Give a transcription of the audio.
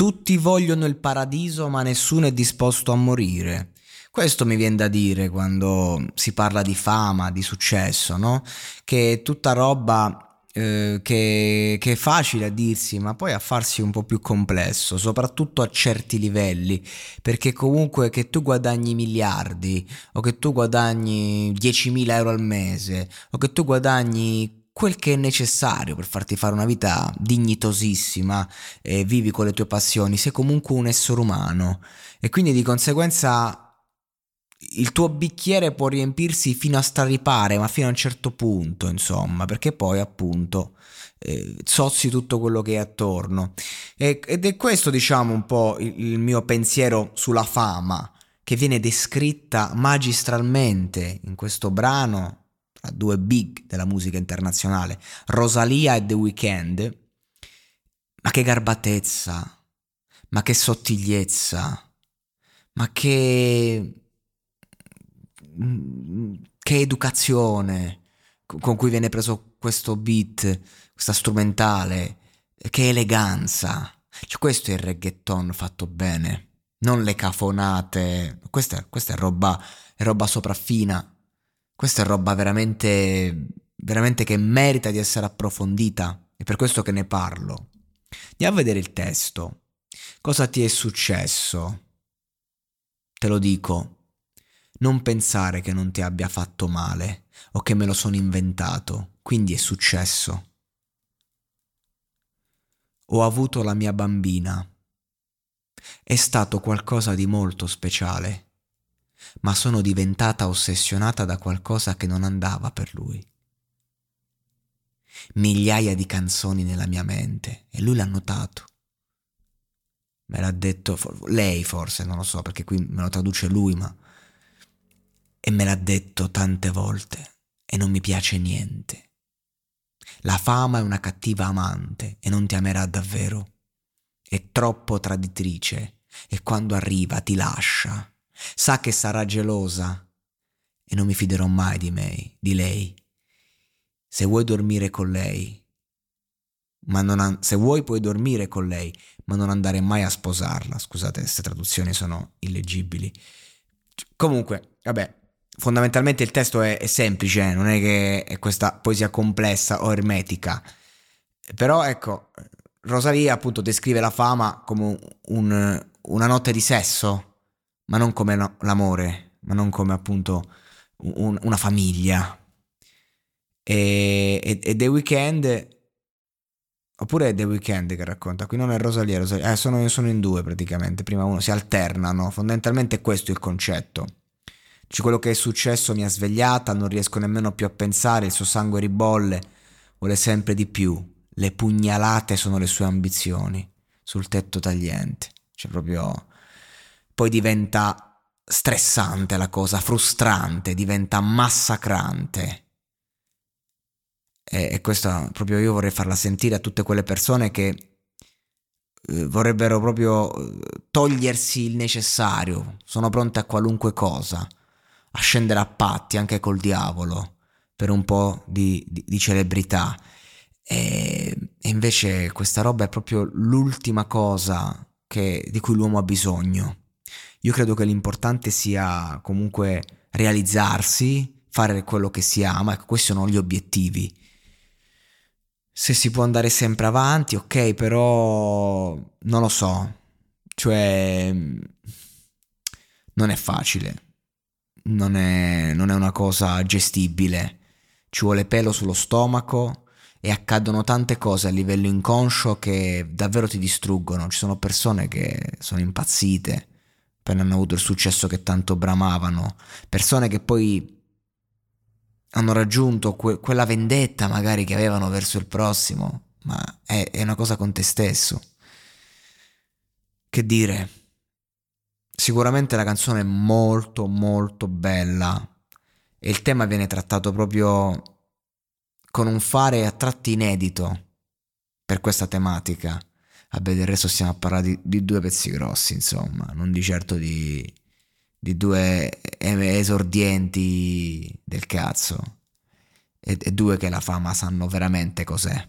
Tutti vogliono il paradiso, ma nessuno è disposto a morire. Questo mi viene da dire quando si parla di fama, di successo, no? Che è tutta roba eh, che, che, è facile a dirsi, ma poi a farsi un po' più complesso, soprattutto a certi livelli, perché comunque che tu guadagni miliardi, o che tu guadagni 10.000 euro al mese, o che tu guadagni quel che è necessario per farti fare una vita dignitosissima e vivi con le tue passioni, sei comunque un essere umano e quindi di conseguenza il tuo bicchiere può riempirsi fino a straripare, ma fino a un certo punto, insomma, perché poi appunto eh, zozzi tutto quello che è attorno. E, ed è questo, diciamo, un po' il, il mio pensiero sulla fama, che viene descritta magistralmente in questo brano tra due big della musica internazionale, Rosalia e The Weeknd, ma che garbatezza, ma che sottigliezza, ma che... che educazione con cui viene preso questo beat, questa strumentale, che eleganza. Cioè, questo è il reggaeton fatto bene, non le cafonate. Questa, questa è roba, è roba sopraffina questa è roba veramente, veramente che merita di essere approfondita. È per questo che ne parlo. Andiamo a vedere il testo. Cosa ti è successo? Te lo dico. Non pensare che non ti abbia fatto male o che me lo sono inventato, quindi è successo. Ho avuto la mia bambina. È stato qualcosa di molto speciale ma sono diventata ossessionata da qualcosa che non andava per lui. Migliaia di canzoni nella mia mente e lui l'ha notato. Me l'ha detto lei forse, non lo so perché qui me lo traduce lui, ma... E me l'ha detto tante volte e non mi piace niente. La fama è una cattiva amante e non ti amerà davvero. È troppo traditrice e quando arriva ti lascia Sa che sarà gelosa e non mi fiderò mai di me, di lei. Se vuoi dormire con lei, ma non an- se vuoi puoi dormire con lei, ma non andare mai a sposarla. Scusate, queste traduzioni sono illeggibili. Comunque, vabbè, fondamentalmente il testo è, è semplice, eh, non è che è questa poesia complessa o ermetica. Però ecco, Rosalia appunto descrive la fama come un, una notte di sesso ma non come l'amore, ma non come appunto un, una famiglia. E, e, e, The Weeknd, oppure è The Weeknd che racconta, qui non è Rosalia, Rosalia eh, sono, sono in due praticamente, prima uno, si alternano, fondamentalmente questo è il concetto. Dice quello che è successo mi ha svegliata, non riesco nemmeno più a pensare, il suo sangue ribolle, vuole sempre di più, le pugnalate sono le sue ambizioni, sul tetto tagliente, cioè proprio poi diventa stressante la cosa, frustrante, diventa massacrante. E, questa proprio io vorrei farla sentire a tutte quelle persone che eh, vorrebbero proprio eh, togliersi il necessario, sono pronte a qualunque cosa, a scendere a patti anche col diavolo per un po' di, di, di celebrità. E, e, invece questa roba è proprio l'ultima cosa che, di cui l'uomo ha bisogno. Io credo che l'importante sia comunque realizzarsi, fare quello che si ama, ecco, questi sono gli obiettivi. Se si può andare sempre avanti, ok, però non lo so, cioè non è facile, non è, non è una cosa gestibile, ci vuole pelo sullo stomaco e accadono tante cose a livello inconscio che davvero ti distruggono, ci sono persone che sono impazzite appena hanno avuto il successo che tanto bramavano, persone che poi hanno raggiunto que- quella vendetta magari che avevano verso il prossimo, ma è, è una cosa con te stesso. Che dire? Sicuramente la canzone è molto molto bella e il tema viene trattato proprio con un fare a tratti inedito per questa tematica. Vabbè, del resto stiamo a parlare di, di due pezzi grossi, insomma, non di certo di, di due esordienti del cazzo e, e due che la fama sanno veramente cos'è.